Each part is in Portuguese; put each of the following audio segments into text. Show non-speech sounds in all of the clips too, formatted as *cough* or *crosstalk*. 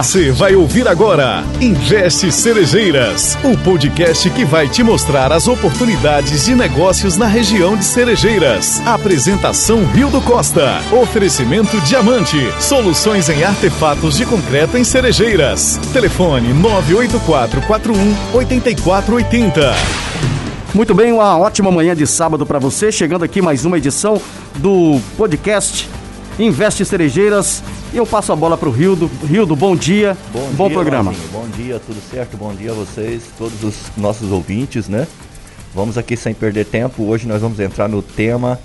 Você vai ouvir agora Investe Cerejeiras, o podcast que vai te mostrar as oportunidades de negócios na região de Cerejeiras. Apresentação Rio do Costa. Oferecimento Diamante. Soluções em artefatos de concreto em Cerejeiras. Telefone 98441 8480. Muito bem, uma ótima manhã de sábado para você. Chegando aqui mais uma edição do podcast Investe Cerejeiras. E eu passo a bola para o Rildo. Rildo, bom dia. Bom, bom dia, programa. Bom dia, tudo certo? Bom dia a vocês, todos os nossos ouvintes, né? Vamos aqui sem perder tempo. Hoje nós vamos entrar no tema.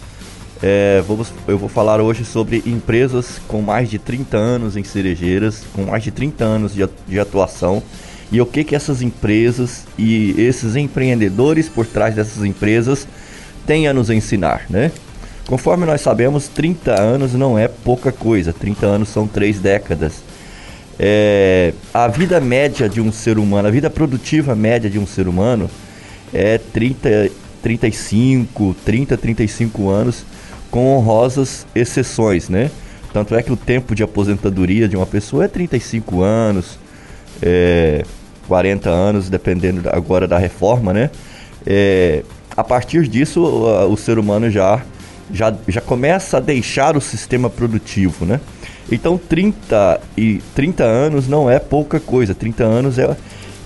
É, vamos, eu vou falar hoje sobre empresas com mais de 30 anos em cerejeiras, com mais de 30 anos de, de atuação e o que que essas empresas e esses empreendedores por trás dessas empresas têm a nos ensinar, né? Conforme nós sabemos, 30 anos não é pouca coisa, 30 anos são três décadas. É, a vida média de um ser humano, a vida produtiva média de um ser humano é 30, 35, 30, 35 anos, com honrosas exceções, né? Tanto é que o tempo de aposentadoria de uma pessoa é 35 anos, é, 40 anos, dependendo agora da reforma, né? É, a partir disso, o, o ser humano já já, já começa a deixar o sistema produtivo, né? Então 30, e 30 anos não é pouca coisa, 30 anos é,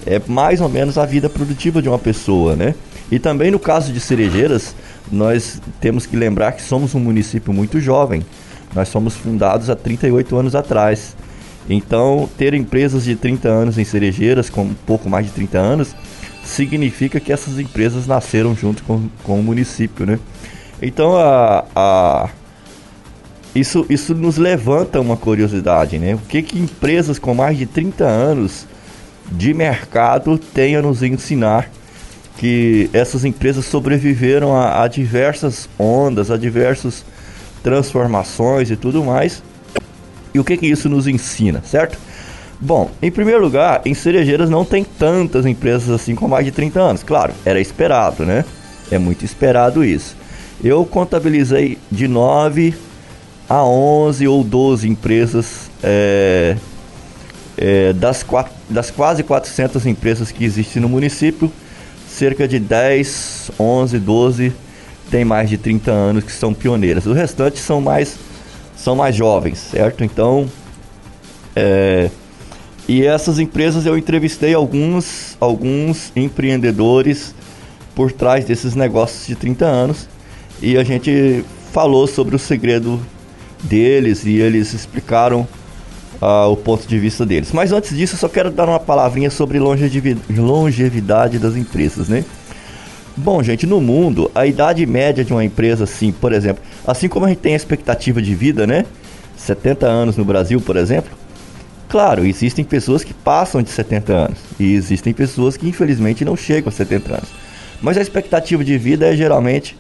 é mais ou menos a vida produtiva de uma pessoa, né? E também no caso de Cerejeiras, nós temos que lembrar que somos um município muito jovem. Nós somos fundados há 38 anos atrás. Então, ter empresas de 30 anos em Cerejeiras, com um pouco mais de 30 anos, significa que essas empresas nasceram junto com, com o município, né? Então a, a, isso, isso nos levanta uma curiosidade, né? O que, que empresas com mais de 30 anos de mercado têm a nos ensinar que essas empresas sobreviveram a, a diversas ondas, a diversas transformações e tudo mais. E o que, que isso nos ensina, certo? Bom, em primeiro lugar, em Cerejeiras não tem tantas empresas assim com mais de 30 anos. Claro, era esperado, né? É muito esperado isso. Eu contabilizei de 9 a 11 ou 12 empresas é, é, das, das quase 400 empresas que existem no município, cerca de 10, 11, 12 tem mais de 30 anos que são pioneiras. O restante são mais são mais jovens, certo? Então, é, e essas empresas eu entrevistei alguns alguns empreendedores por trás desses negócios de 30 anos e a gente falou sobre o segredo deles e eles explicaram uh, o ponto de vista deles. Mas antes disso, eu só quero dar uma palavrinha sobre longevidade das empresas, né? Bom, gente, no mundo, a idade média de uma empresa, assim, por exemplo, assim como a gente tem a expectativa de vida, né? 70 anos no Brasil, por exemplo. Claro, existem pessoas que passam de 70 anos e existem pessoas que infelizmente não chegam a 70 anos. Mas a expectativa de vida é geralmente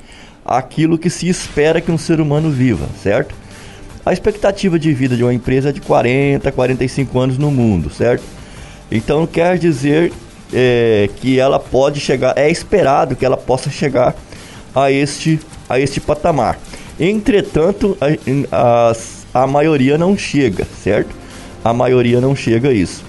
aquilo que se espera que um ser humano viva, certo? A expectativa de vida de uma empresa é de 40, 45 anos no mundo, certo? Então quer dizer é, que ela pode chegar, é esperado que ela possa chegar a este, a este patamar. Entretanto, a, a, a maioria não chega, certo? A maioria não chega a isso.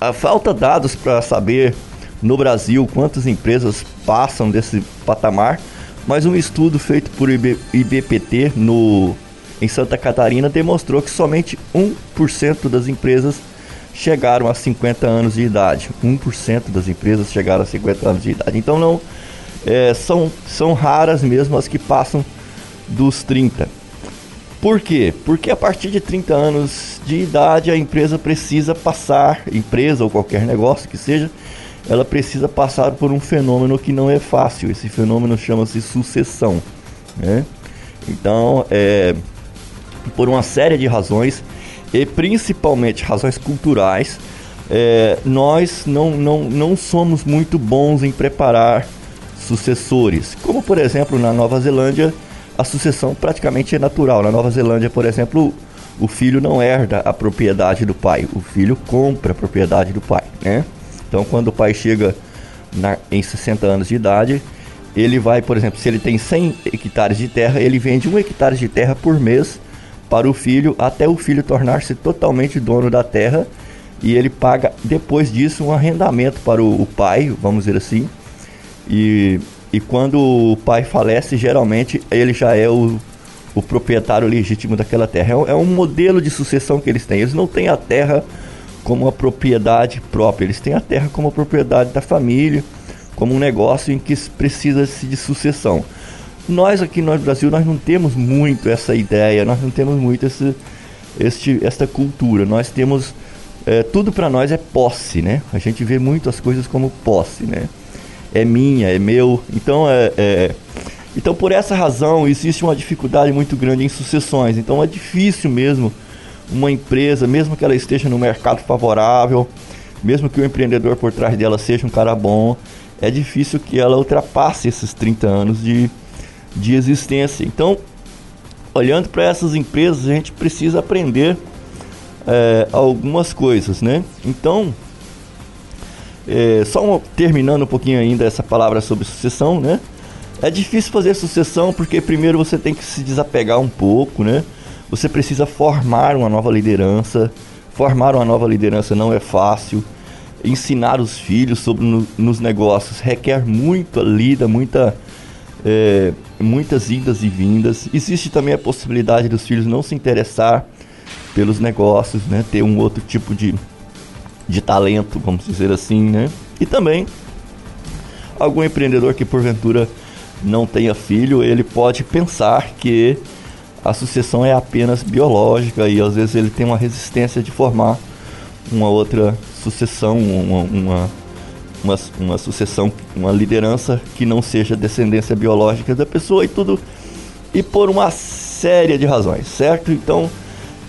A falta dados para saber no Brasil quantas empresas passam desse patamar mas um estudo feito por IB, IBPT no, em Santa Catarina demonstrou que somente 1% das empresas chegaram a 50 anos de idade. 1% das empresas chegaram a 50 anos de idade. Então não é, são, são raras mesmo as que passam dos 30. Por quê? Porque a partir de 30 anos de idade a empresa precisa passar, empresa ou qualquer negócio que seja, ela precisa passar por um fenômeno que não é fácil. Esse fenômeno chama-se sucessão. Né? Então, é, por uma série de razões, e principalmente razões culturais, é, nós não, não, não somos muito bons em preparar sucessores. Como, por exemplo, na Nova Zelândia, a sucessão praticamente é natural. Na Nova Zelândia, por exemplo, o filho não herda a propriedade do pai, o filho compra a propriedade do pai, né? Então, quando o pai chega na, em 60 anos de idade, ele vai, por exemplo, se ele tem 100 hectares de terra, ele vende um hectare de terra por mês para o filho até o filho tornar-se totalmente dono da terra e ele paga depois disso um arrendamento para o, o pai, vamos dizer assim. E, e quando o pai falece, geralmente ele já é o, o proprietário legítimo daquela terra. É, é um modelo de sucessão que eles têm. Eles não têm a terra como uma propriedade própria, eles têm a terra como a propriedade da família, como um negócio em que precisa-se de sucessão. Nós aqui no Brasil nós não temos muito essa ideia, nós não temos muito esse, este, esta cultura. Nós temos é, tudo para nós é posse, né? A gente vê muito as coisas como posse, né? É minha, é meu. Então é, é então por essa razão existe uma dificuldade muito grande em sucessões. Então é difícil mesmo uma empresa, mesmo que ela esteja no mercado favorável, mesmo que o empreendedor por trás dela seja um cara bom, é difícil que ela ultrapasse esses 30 anos de, de existência. Então, olhando para essas empresas, a gente precisa aprender é, algumas coisas, né? Então, é, só terminando um pouquinho ainda essa palavra sobre sucessão, né? É difícil fazer sucessão porque primeiro você tem que se desapegar um pouco, né? Você precisa formar uma nova liderança. Formar uma nova liderança não é fácil. Ensinar os filhos sobre no, nos negócios requer muita lida, muita, é, muitas idas e vindas. Existe também a possibilidade dos filhos não se interessar pelos negócios, né? Ter um outro tipo de, de talento, vamos dizer assim, né? E também algum empreendedor que porventura não tenha filho, ele pode pensar que a sucessão é apenas biológica e às vezes ele tem uma resistência de formar uma outra sucessão, uma, uma, uma, uma sucessão, uma liderança que não seja descendência biológica da pessoa e tudo, e por uma série de razões, certo? Então,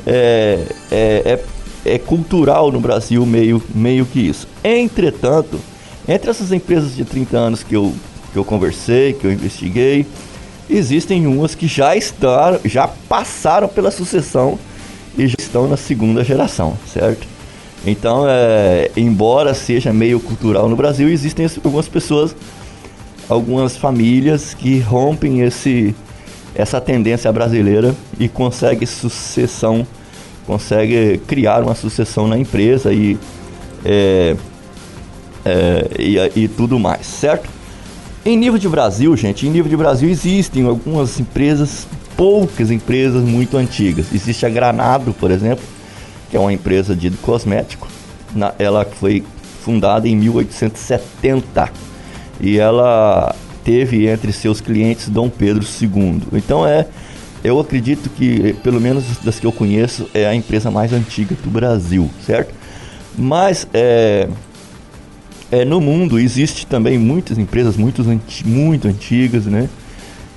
é, é, é, é cultural no Brasil meio, meio que isso. Entretanto, entre essas empresas de 30 anos que eu, que eu conversei, que eu investiguei, existem umas que já estão, já passaram pela sucessão e já estão na segunda geração, certo? Então, é, embora seja meio cultural no Brasil, existem algumas pessoas, algumas famílias que rompem esse, essa tendência brasileira e conseguem sucessão consegue criar uma sucessão na empresa e, é, é, e, e, tudo mais, certo? Em nível de Brasil, gente, em nível de Brasil existem algumas empresas, poucas empresas muito antigas. Existe a Granado, por exemplo, que é uma empresa de cosmético. Na, ela foi fundada em 1870 e ela teve entre seus clientes Dom Pedro II. Então é eu acredito que, pelo menos das que eu conheço, é a empresa mais antiga do Brasil, certo? Mas é, é, no mundo existe também muitas empresas muito, muito antigas, né?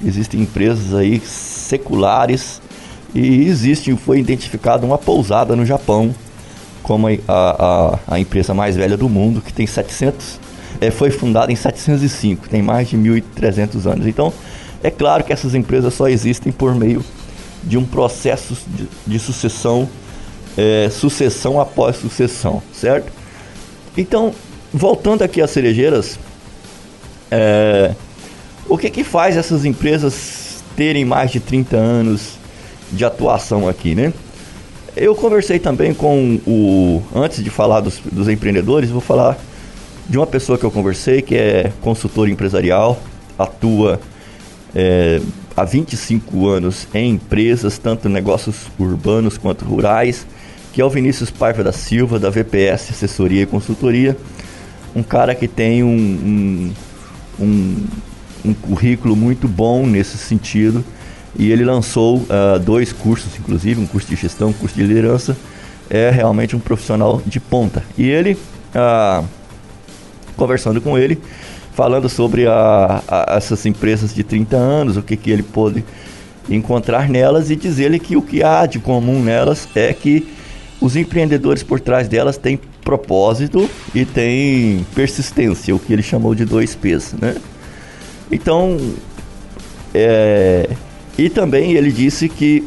Existem empresas aí seculares e existe, foi identificada uma pousada no Japão como a, a, a empresa mais velha do mundo, que tem 700, é, foi fundada em 705, tem mais de 1.300 anos. Então, é claro que essas empresas só existem por meio de um processo de, de sucessão, é, sucessão após sucessão, certo? Então, voltando aqui às cerejeiras, é, o que que faz essas empresas terem mais de 30 anos de atuação aqui, né? Eu conversei também com o. Antes de falar dos, dos empreendedores, vou falar de uma pessoa que eu conversei, que é consultor empresarial, atua é, há 25 anos em empresas, tanto negócios urbanos quanto rurais, que é o Vinícius Paiva da Silva, da VPS Assessoria e Consultoria. Um cara que tem um, um, um, um currículo muito bom nesse sentido. E ele lançou uh, dois cursos, inclusive, um curso de gestão, um curso de liderança. É realmente um profissional de ponta. E ele, uh, conversando com ele, falando sobre a, a, essas empresas de 30 anos, o que, que ele pôde encontrar nelas e dizer-lhe que o que há de comum nelas é que os empreendedores por trás delas têm propósito e têm persistência, o que ele chamou de dois P's, né? Então, é, e também ele disse que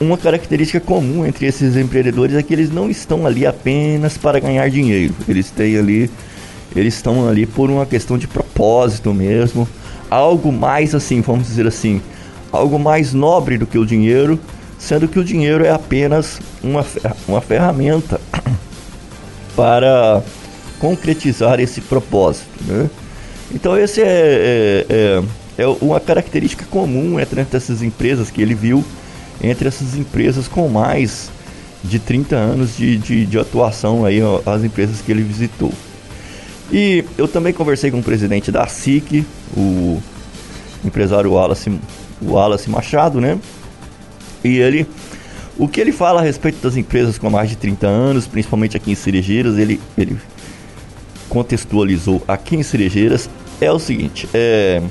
uma característica comum entre esses empreendedores é que eles não estão ali apenas para ganhar dinheiro, eles têm ali eles estão ali por uma questão de propósito mesmo, algo mais assim, vamos dizer assim, algo mais nobre do que o dinheiro, sendo que o dinheiro é apenas uma, uma ferramenta *coughs* para concretizar esse propósito. Né? Então, esse é, é, é, é, uma característica comum entre essas empresas que ele viu, entre essas empresas com mais de 30 anos de, de, de atuação, aí, as empresas que ele visitou. E eu também conversei com o presidente da SIC, o empresário Wallace, Wallace Machado, né? E ele, o que ele fala a respeito das empresas com mais de 30 anos, principalmente aqui em Cerejeiras, ele, ele contextualizou aqui em Cerejeiras, é o seguinte, é,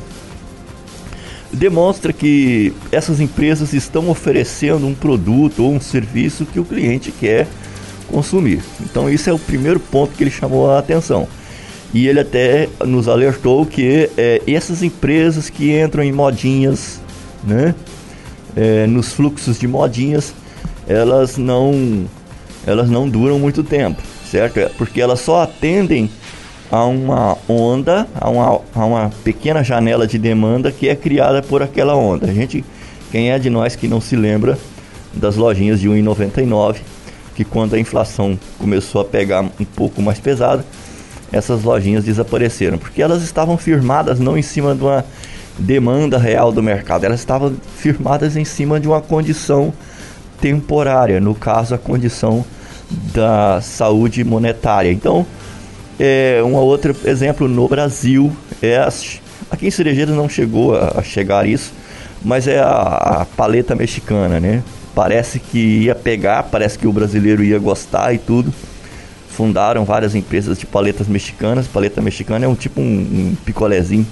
demonstra que essas empresas estão oferecendo um produto ou um serviço que o cliente quer consumir. Então isso é o primeiro ponto que ele chamou a atenção. E ele até nos alertou que é, essas empresas que entram em modinhas, né, é, nos fluxos de modinhas, elas não, elas não duram muito tempo, certo? É, porque elas só atendem a uma onda, a uma, a uma pequena janela de demanda que é criada por aquela onda. A gente, quem é de nós que não se lembra das lojinhas de 1,99, que quando a inflação começou a pegar um pouco mais pesada, essas lojinhas desapareceram, porque elas estavam firmadas não em cima de uma demanda real do mercado, elas estavam firmadas em cima de uma condição temporária, no caso a condição da saúde monetária. Então, é, um outro exemplo no Brasil é as, aqui em Cerejeiras não chegou a, a chegar isso, mas é a, a paleta mexicana, né? Parece que ia pegar, parece que o brasileiro ia gostar e tudo fundaram várias empresas de paletas mexicanas. Paleta mexicana é um tipo um, um picolézinho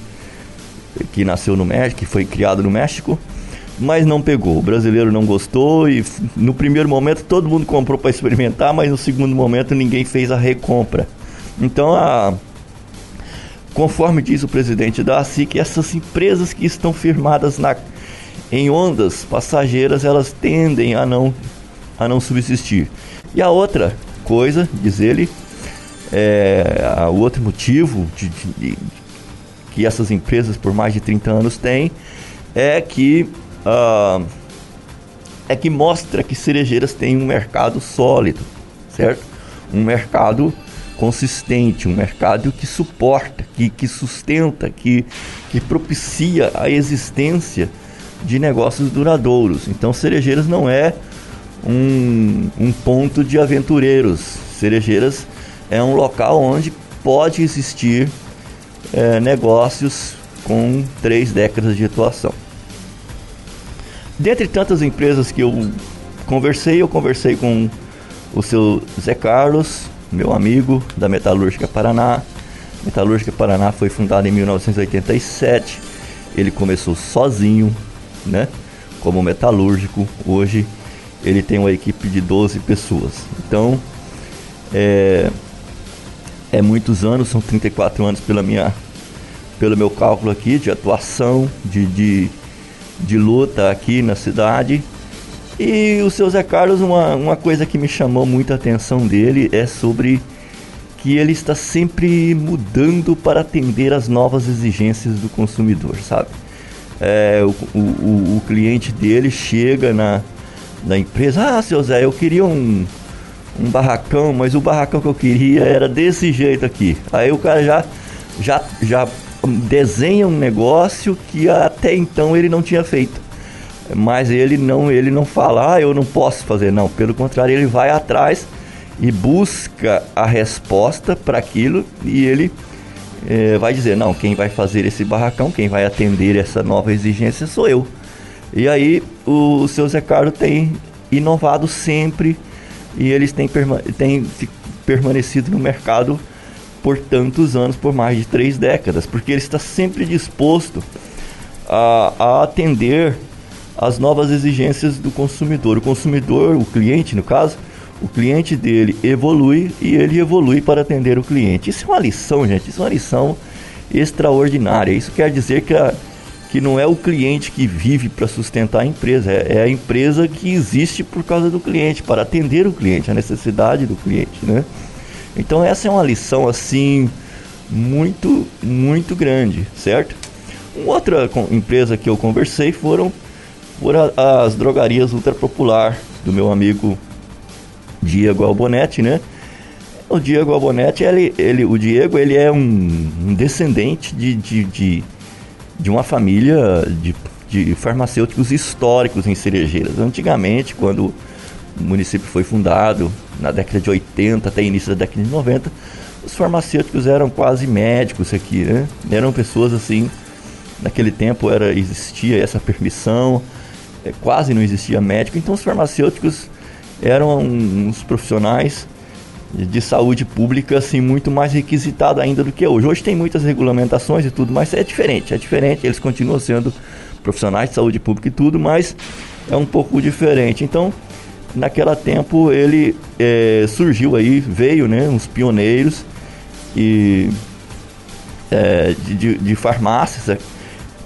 que nasceu no México, que foi criado no México, mas não pegou. O brasileiro não gostou e no primeiro momento todo mundo comprou para experimentar, mas no segundo momento ninguém fez a recompra. Então, a, conforme diz o presidente da ASIC, essas empresas que estão firmadas na, em ondas passageiras, elas tendem a não, a não subsistir. E a outra coisa, diz ele, é, o outro motivo de, de, de, que essas empresas por mais de 30 anos têm é que uh, é que mostra que cerejeiras têm um mercado sólido, certo? Um mercado consistente, um mercado que suporta, que, que sustenta, que, que propicia a existência de negócios duradouros. Então, Cerejeiras não é um, um ponto de aventureiros. Cerejeiras é um local onde pode existir é, negócios com três décadas de atuação. Dentre tantas empresas que eu conversei, eu conversei com o seu Zé Carlos, meu amigo da Metalúrgica Paraná. Metalúrgica Paraná foi fundada em 1987. Ele começou sozinho, né, como metalúrgico. Hoje ele tem uma equipe de 12 pessoas. Então, é, é muitos anos, são 34 anos pela minha, pelo meu cálculo aqui, de atuação, de, de, de luta aqui na cidade. E o seu Zé Carlos, uma, uma coisa que me chamou muita atenção dele é sobre que ele está sempre mudando para atender às novas exigências do consumidor, sabe? É, o, o, o cliente dele chega na, da empresa. Ah, seu Zé, eu queria um, um barracão, mas o barracão que eu queria era desse jeito aqui. Aí o cara já, já, já desenha um negócio que até então ele não tinha feito. Mas ele não, ele não fala, ah, eu não posso fazer, não. Pelo contrário, ele vai atrás e busca a resposta para aquilo e ele é, vai dizer, não, quem vai fazer esse barracão, quem vai atender essa nova exigência sou eu. E aí o, o seu Zé Carlos tem inovado sempre e eles têm, perma têm permanecido no mercado por tantos anos, por mais de três décadas, porque ele está sempre disposto a, a atender as novas exigências do consumidor. O consumidor, o cliente no caso, o cliente dele evolui e ele evolui para atender o cliente. Isso é uma lição, gente, isso é uma lição extraordinária. Isso quer dizer que a, que não é o cliente que vive para sustentar a empresa, é, é, a empresa que existe por causa do cliente, para atender o cliente, a necessidade do cliente, né? Então essa é uma lição assim muito, muito grande, certo? Uma outra empresa que eu conversei foram por a, as drogarias ultra popular do meu amigo Diego Albonetti, né? O Diego Albonetti, ele, ele, o Diego, ele é um, um descendente de, de, de, de, uma família de, de farmacêuticos históricos em Cerejeiras. Antigamente, quando o município foi fundado, na década de 80 até início da década de 90, os farmacêuticos eram quase médicos aqui, né? Eram pessoas assim, naquele tempo era existia essa permissão, é, quase não existia médico, então os farmacêuticos eram uns profissionais de saúde pública assim muito mais requisitado ainda do que hoje. Hoje tem muitas regulamentações e tudo, mas é diferente, é diferente. Eles continuam sendo profissionais de saúde pública e tudo, mas é um pouco diferente. Então, naquela tempo ele é, surgiu aí, veio, né, uns pioneiros e é, de, de, de farmácias,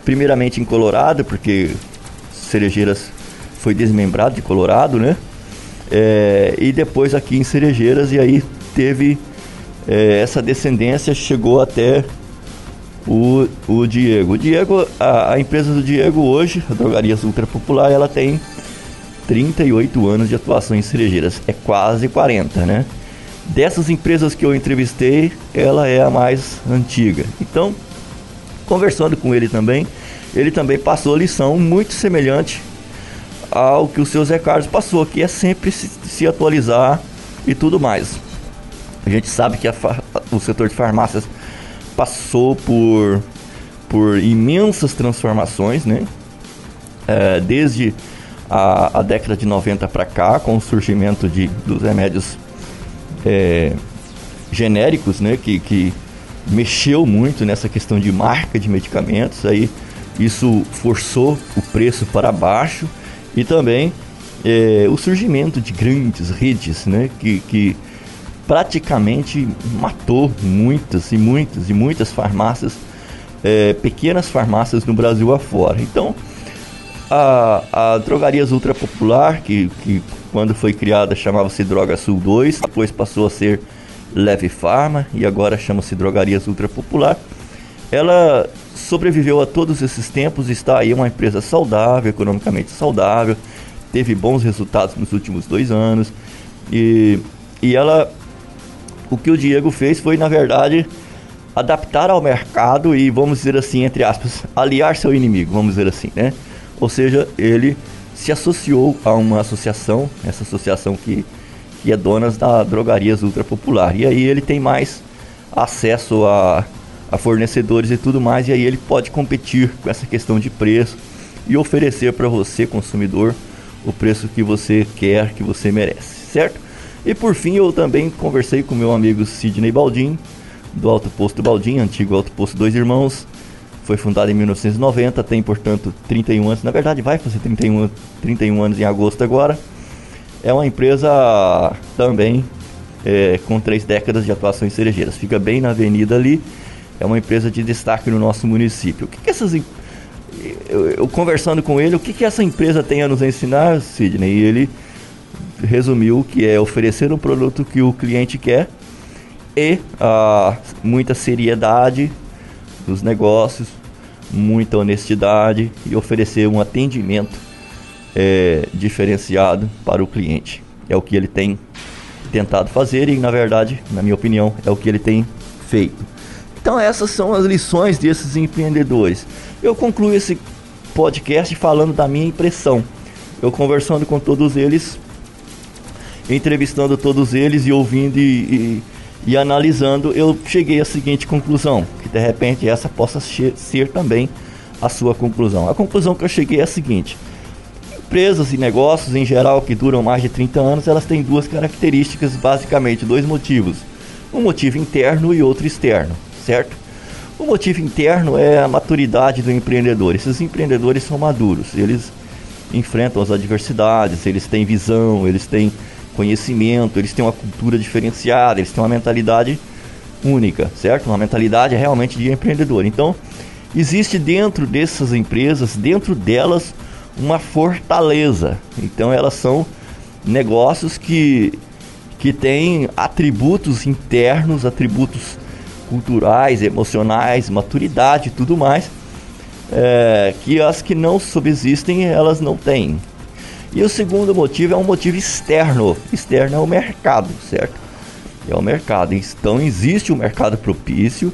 primeiramente em Colorado, porque Cerejeiras foi desmembrado de Colorado, né? É, e depois aqui em Cerejeiras, e aí teve é, essa descendência, chegou até o, o Diego. O Diego, a, a, empresa do Diego hoje, a Drogarias Ultra Popular, ela tem 38 anos de atuação em Cerejeiras, é quase 40, né? Dessas empresas que eu entrevistei, ela é a mais antiga. Então, conversando com ele também, ele também passou lição muito semelhante ao que o seu Zé Carlos passou, que é sempre se, se atualizar e tudo mais. A gente sabe que a, o setor de farmácias passou por, por imensas transformações, né? É, desde a, a, década de 90 para cá, com o surgimento de, dos remédios é, genéricos, né? Que, que mexeu muito nessa questão de marca de medicamentos, aí isso forçou o preço para baixo e também é, o surgimento de grandes redes, né, que, que praticamente matou muitas e muitas e muitas farmácias, é, pequenas farmácias no Brasil afora. Então, a, a Drogarias Ultra Popular, que, que quando foi criada chamava-se Droga Sul 2, depois passou a ser Leve Farma e agora chama-se Drogarias Ultra Popular, ela sobreviveu a todos esses tempos, está aí uma empresa saudável, economicamente saudável, teve bons resultados nos últimos dois anos e, e ela, o que o Diego fez foi na verdade adaptar ao mercado e vamos dizer assim entre aspas aliar seu inimigo, vamos dizer assim, né? Ou seja, ele se associou a uma associação, essa associação que, que é donas da drogarias ultra popular e aí ele tem mais acesso a a fornecedores e tudo mais, e aí ele pode competir com essa questão de preço e oferecer para você, consumidor, o preço que você quer, que você merece, certo? E por fim, eu também conversei com meu amigo Sidney Baldim, do Alto Posto Baldim, antigo Alto Posto Dois Irmãos. Foi fundado em 1990, tem portanto 31 anos, na verdade vai fazer 31, 31 anos em agosto agora. É uma empresa também é, com três décadas de atuação em cerejeiras. Fica bem na avenida ali é uma empresa de destaque no nosso município. O que, que essas eu, eu, conversando com ele, o que, que essa empresa tem a nos ensinar, Sidney? E ele resumiu que é oferecer um produto que o cliente quer e ah, muita seriedade nos negócios, muita honestidade e oferecer um atendimento é, diferenciado para o cliente. É o que ele tem tentado fazer e, na verdade, na minha opinião, é o que ele tem feito. Então essas são as lições desses empreendedores. Eu concluo esse podcast falando da minha impressão. Eu conversando com todos eles, entrevistando todos eles e ouvindo e, e, e analisando, eu cheguei à seguinte conclusão, que de repente essa possa ser também a sua conclusão. A conclusão que eu cheguei é a seguinte: empresas e negócios em geral que duram mais de 30 anos, elas têm duas características, basicamente dois motivos. Um motivo interno e outro externo certo? O motivo interno é a maturidade do empreendedor. Esses empreendedores são maduros, eles enfrentam as adversidades, eles têm visão, eles têm conhecimento, eles têm uma cultura diferenciada, eles têm uma mentalidade única, certo? Uma mentalidade realmente de empreendedor. Então, existe dentro dessas empresas, dentro delas, uma fortaleza. Então, elas são negócios que, que têm atributos internos, atributos culturais, emocionais, maturidade e tudo mais, é, que as que não subsistem, elas não têm. E o segundo motivo é um motivo externo. Externo é o mercado, certo? É o mercado. Então existe um mercado propício.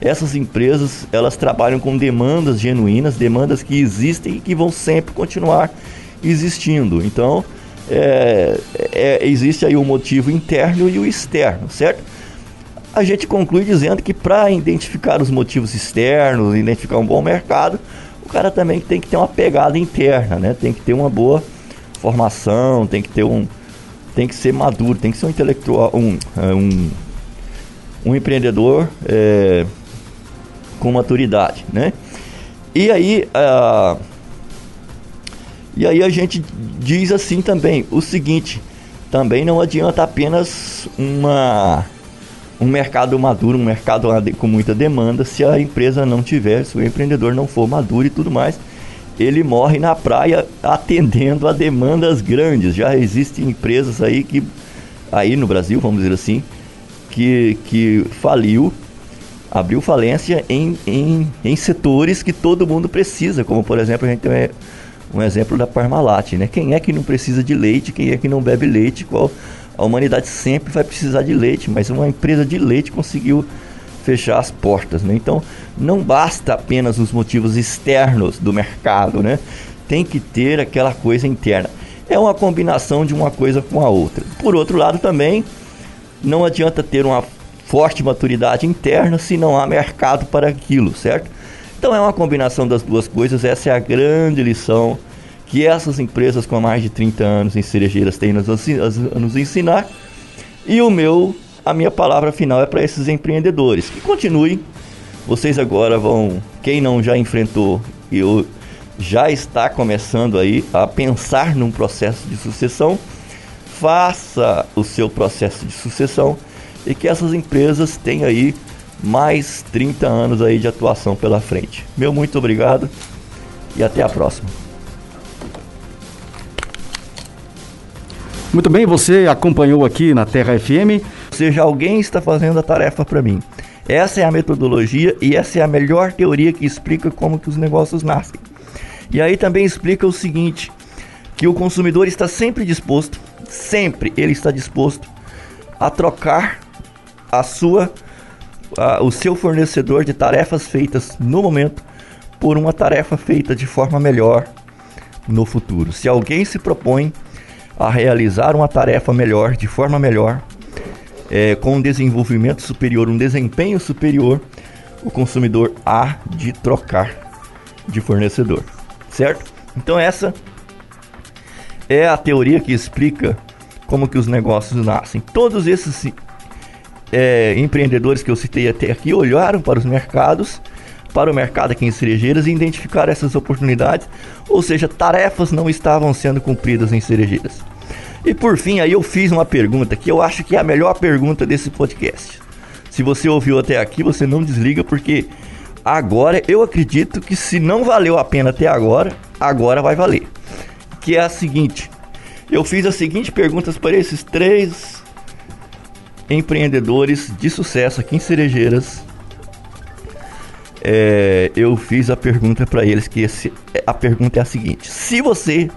Essas empresas, elas trabalham com demandas genuínas, demandas que existem e que vão sempre continuar existindo. Então, é, é, existe aí o motivo interno e o externo, certo? A gente conclui dizendo que para identificar os motivos externos, identificar um bom mercado, o cara também tem que ter uma pegada interna, né? Tem que ter uma boa formação, tem que ter um, tem que ser maduro, tem que ser um intelectual, um, é, um, um empreendedor é, com maturidade, né? E aí, uh, e aí a gente diz assim também o seguinte: também não adianta apenas uma um mercado maduro, um mercado com muita demanda, se a empresa não tiver, se o empreendedor não for maduro e tudo mais, ele morre na praia atendendo a demandas grandes. Já existem empresas aí que aí no Brasil, vamos dizer assim, que, que faliu, abriu falência em, em, em setores que todo mundo precisa, como por exemplo a gente tem um exemplo da Parmalat, né? Quem é que não precisa de leite? Quem é que não bebe leite? Qual a humanidade sempre vai precisar de leite, mas uma empresa de leite conseguiu fechar as portas, né? Então, não basta apenas os motivos externos do mercado, né? Tem que ter aquela coisa interna. É uma combinação de uma coisa com a outra. Por outro lado, também não adianta ter uma forte maturidade interna se não há mercado para aquilo, certo? Então é uma combinação das duas coisas, essa é a grande lição que essas empresas com mais de 30 anos em cerejeiras têm nos, nos ensinar. E o meu, a minha palavra final é para esses empreendedores que continuem. Vocês agora vão, quem não já enfrentou, eu já está começando aí a pensar num processo de sucessão, faça o seu processo de sucessão e que essas empresas tenham aí mais 30 anos aí de atuação pela frente. Meu muito obrigado e até a próxima. Muito bem, você acompanhou aqui na Terra FM. Ou seja, alguém está fazendo a tarefa para mim. Essa é a metodologia e essa é a melhor teoria que explica como que os negócios nascem. E aí também explica o seguinte, que o consumidor está sempre disposto, sempre ele está disposto a trocar a sua o seu fornecedor de tarefas feitas no momento por uma tarefa feita de forma melhor no futuro. Se alguém se propõe a realizar uma tarefa melhor, de forma melhor, é, com um desenvolvimento superior, um desempenho superior, o consumidor há de trocar de fornecedor, certo? Então essa é a teoria que explica como que os negócios nascem. Todos esses é, empreendedores que eu citei até aqui olharam para os mercados, para o mercado aqui em Cerejeiras e identificaram essas oportunidades, ou seja, tarefas não estavam sendo cumpridas em Cerejeiras. E por fim, aí eu fiz uma pergunta que eu acho que é a melhor pergunta desse podcast. Se você ouviu até aqui, você não desliga porque agora eu acredito que se não valeu a pena até agora, agora vai valer. Que é a seguinte: eu fiz as seguintes perguntas para esses três empreendedores de sucesso aqui em Cerejeiras. É, eu fiz a pergunta para eles que esse, a pergunta é a seguinte: se você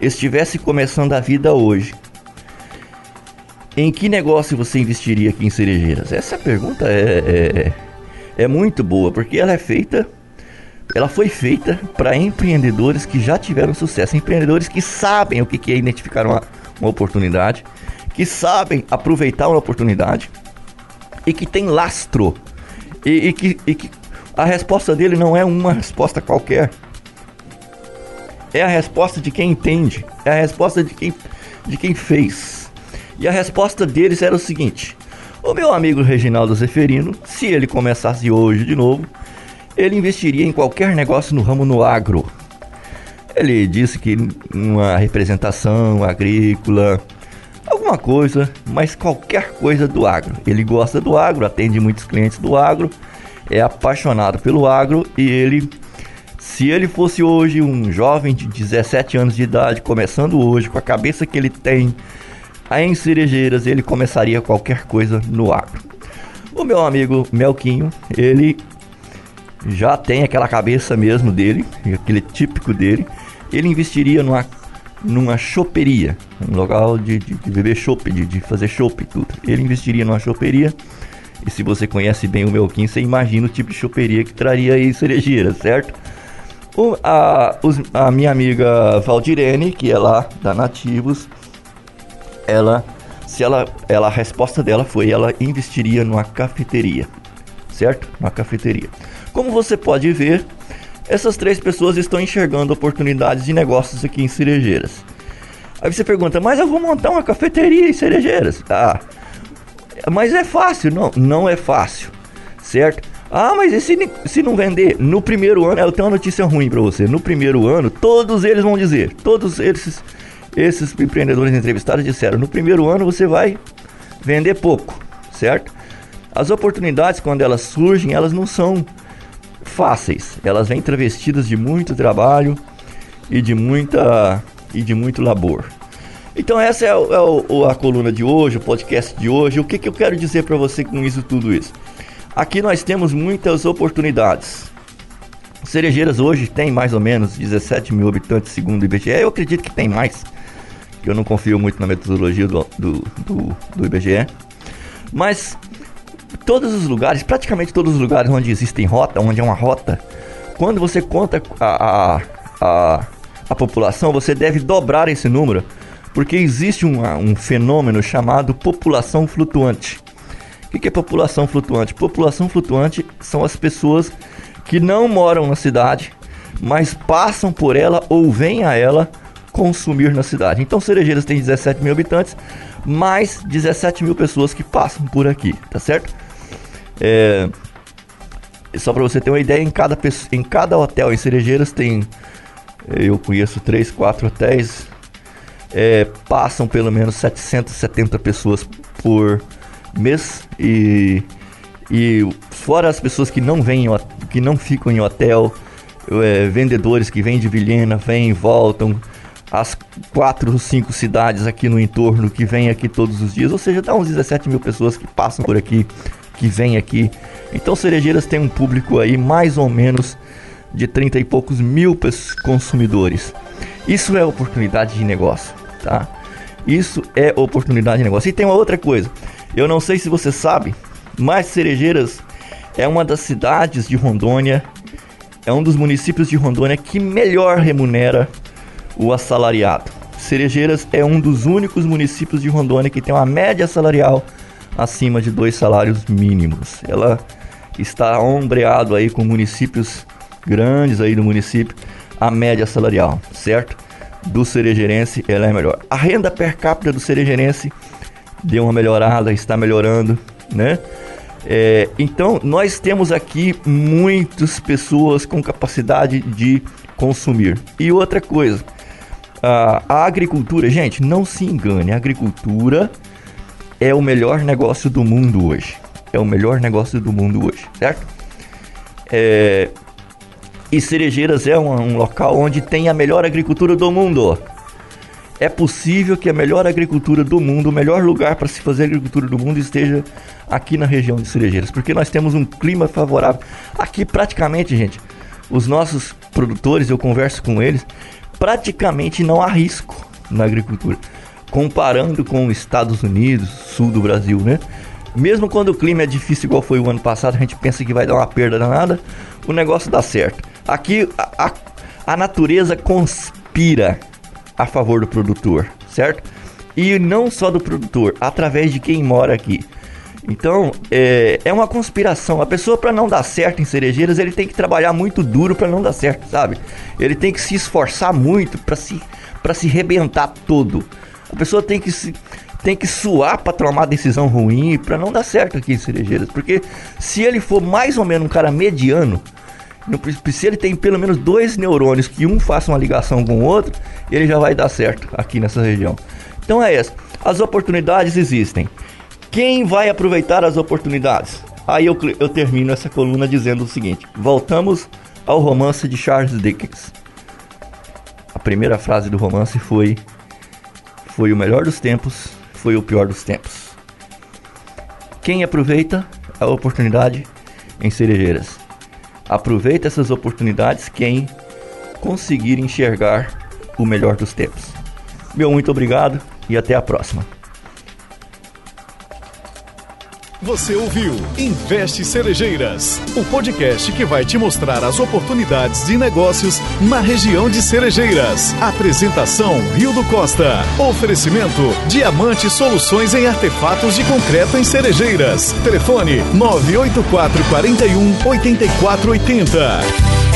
estivesse começando a vida hoje, em que negócio você investiria aqui em Cerejeiras? Essa pergunta é, é, é muito boa porque ela é feita, ela foi feita para empreendedores que já tiveram sucesso, empreendedores que sabem o que é identificar uma, uma oportunidade que sabem aproveitar uma oportunidade e que tem lastro. E, e, que, e que a resposta dele não é uma resposta qualquer. É a resposta de quem entende. É a resposta de quem, de quem fez. E a resposta deles era o seguinte: o meu amigo Reginaldo Zeferino, se ele começasse hoje de novo, ele investiria em qualquer negócio no ramo no agro. Ele disse que uma representação agrícola, alguma coisa, mas qualquer coisa do agro. Ele gosta do agro, atende muitos clientes do agro, é apaixonado pelo agro e ele, se ele fosse hoje um jovem de 17 anos de idade, começando hoje, com a cabeça que ele tem, em Cerejeiras, ele começaria qualquer coisa no agro. O meu amigo Melquinho, ele já tem aquela cabeça mesmo dele, aquele típico dele, ele investiria numa, numa choperia, um local de, de, de beber chope, de, de fazer chope tudo. Ele investiria numa choperia, e se você conhece bem o Melquim, você imagina o tipo de choperia que traria aí cerejeira, certo? O, a, os, a minha amiga Valdirene, que é lá da Nativos, ela, se ela, ela, a resposta dela foi, ela investiria numa cafeteria, certo? Uma cafeteria. Como você pode ver, essas três pessoas estão enxergando oportunidades de negócios aqui em Cerejeiras. Aí você pergunta, mas eu vou montar uma cafeteria em Cerejeiras? Ah, mas é fácil? Não, não é fácil, certo? Ah, mas e se, se não vender? No primeiro ano, eu tenho uma notícia ruim para você. No primeiro ano, todos eles vão dizer, todos esses, esses empreendedores entrevistados disseram, no primeiro ano você vai vender pouco, certo? As oportunidades, quando elas surgem, elas não são fáceis. Elas vêm travestidas de muito trabalho e de muita e de muito labor. Então essa é, o, é a coluna de hoje, o podcast de hoje. O que, que eu quero dizer para você com isso tudo isso? Aqui nós temos muitas oportunidades. Cerejeiras hoje tem mais ou menos 17 mil habitantes, segundo o IBGE. Eu acredito que tem mais, eu não confio muito na metodologia do, do, do, do IBGE. Mas todos os lugares, praticamente todos os lugares onde existem rota, onde é uma rota, quando você conta a, a, a, a população, você deve dobrar esse número, porque existe uma, um fenômeno chamado população flutuante. O que é população flutuante? População flutuante são as pessoas que não moram na cidade, mas passam por ela ou vêm a ela consumir na cidade. Então Cerejeiras tem 17 mil habitantes, mais 17 mil pessoas que passam por aqui, tá certo? É, só para você ter uma ideia, em cada, em cada hotel em Cerejeiras tem, eu conheço 3, 4 hotéis, é, passam pelo menos 770 pessoas por mês e e fora as pessoas que não vêm que não ficam em hotel é, vendedores que vêm de Vilhena vêm e voltam as quatro ou cinco cidades aqui no entorno que vêm aqui todos os dias ou seja dá uns 17 mil pessoas que passam por aqui que vêm aqui. Então Cerejeiras tem um público aí mais ou menos de 30 e poucos mil consumidores. Isso é oportunidade de negócio tá isso é oportunidade de negócio e tem uma outra coisa eu não sei se você sabe, mas Cerejeiras é uma das cidades de Rondônia, é um dos municípios de Rondônia que melhor remunera o assalariado. Cerejeiras é um dos únicos municípios de Rondônia que tem uma média salarial acima de dois salários mínimos. Ela está ombreado aí com municípios grandes aí do município, a média salarial, certo? Do Cerejeirense ela é melhor. A renda per capita do Cerejeirense deu uma melhorada, está melhorando, né? É, então, nós temos aqui muitas pessoas com capacidade de consumir. E outra coisa, a, a agricultura, gente, não se engane, a agricultura é o melhor negócio do mundo hoje. É o melhor negócio do mundo hoje, certo? É, e Cerejeiras é um, um local onde tem a melhor agricultura do mundo é possível que a melhor agricultura do mundo, o melhor lugar para se fazer agricultura do mundo esteja aqui na região de Cerejeiras, porque nós temos um clima favorável. Aqui praticamente, gente, os nossos produtores, eu converso com eles, praticamente não há risco na agricultura, comparando com os Estados Unidos, sul do Brasil, né? Mesmo quando o clima é difícil igual foi o ano passado, a gente pensa que vai dar uma perda danada, o negócio dá certo. Aqui a, a, a natureza conspira a favor do produtor, certo? E não só do produtor, através de quem mora aqui. Então, é, é uma conspiração. A pessoa, para não dar certo em cerejeiras, ele tem que trabalhar muito duro para não dar certo, sabe? Ele tem que se esforçar muito para se, pra se rebentar todo. A pessoa tem que se, tem que suar para tomar decisão ruim para não dar certo aqui em cerejeiras. Porque se ele for mais ou menos um cara mediano, se ele tem pelo menos dois neurônios que um faça uma ligação com o outro, ele já vai dar certo aqui nessa região. Então é isso. As oportunidades existem. Quem vai aproveitar as oportunidades? Aí eu, eu termino essa coluna dizendo o seguinte: voltamos ao romance de Charles Dickens. A primeira frase do romance foi: Foi o melhor dos tempos, foi o pior dos tempos. Quem aproveita a oportunidade em cerejeiras? Aproveite essas oportunidades quem conseguir enxergar o melhor dos tempos. Meu muito obrigado e até a próxima. Você ouviu Investe Cerejeiras, o podcast que vai te mostrar as oportunidades de negócios na região de Cerejeiras. Apresentação Rio do Costa. Oferecimento Diamante Soluções em Artefatos de Concreto em Cerejeiras. Telefone 984 41 8480.